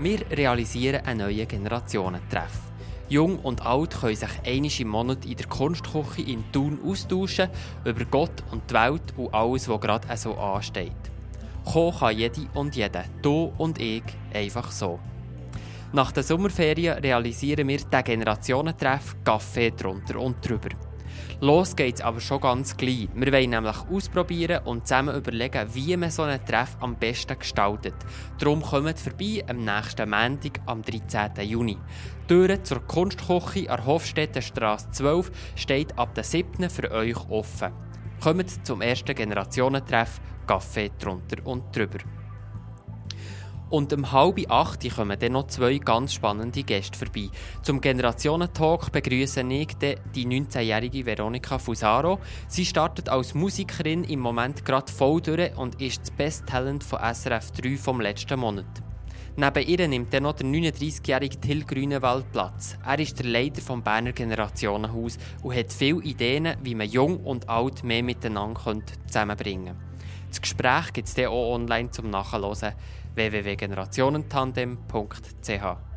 Wir realisieren einen neuen Generationentreff. Jung und alt können sich einmal im Monat in der Kunstküche in Thun austauschen über Gott und die Welt und alles, was gerade so ansteht. Kommen kann jede und jeder, du und ich, einfach so. Nach den Sommerferien realisieren wir den Generationentreff Kaffee drunter und drüber. Los geht's aber schon ganz gleich. Wir wollen nämlich ausprobieren und zusammen überlegen, wie man so einen Treff am besten gestaltet. Darum kommt vorbei am nächsten Montag, am 13. Juni. Die Tür zur Kunstküche an Hofstädter Straße 12 steht ab der 7. für euch offen. Kommt zum ersten Generationentreff Kaffee drunter und drüber. Und um halb acht kommen dann noch zwei ganz spannende Gäste vorbei. Zum Generationentalk begrüße ich die 19-jährige Veronika Fusaro. Sie startet als Musikerin im Moment gerade voll durch und ist das Best Talent von SRF 3 vom letzten Monat. Neben ihr nimmt dann noch der 39-jährige Till Grünewald Platz. Er ist der Leiter vom Berner Generationenhaus und hat viele Ideen, wie man Jung und Alt mehr miteinander zusammenbringen kann. Das Gespräch gibt es auch online zum Nachhören www.generationentandem.ch.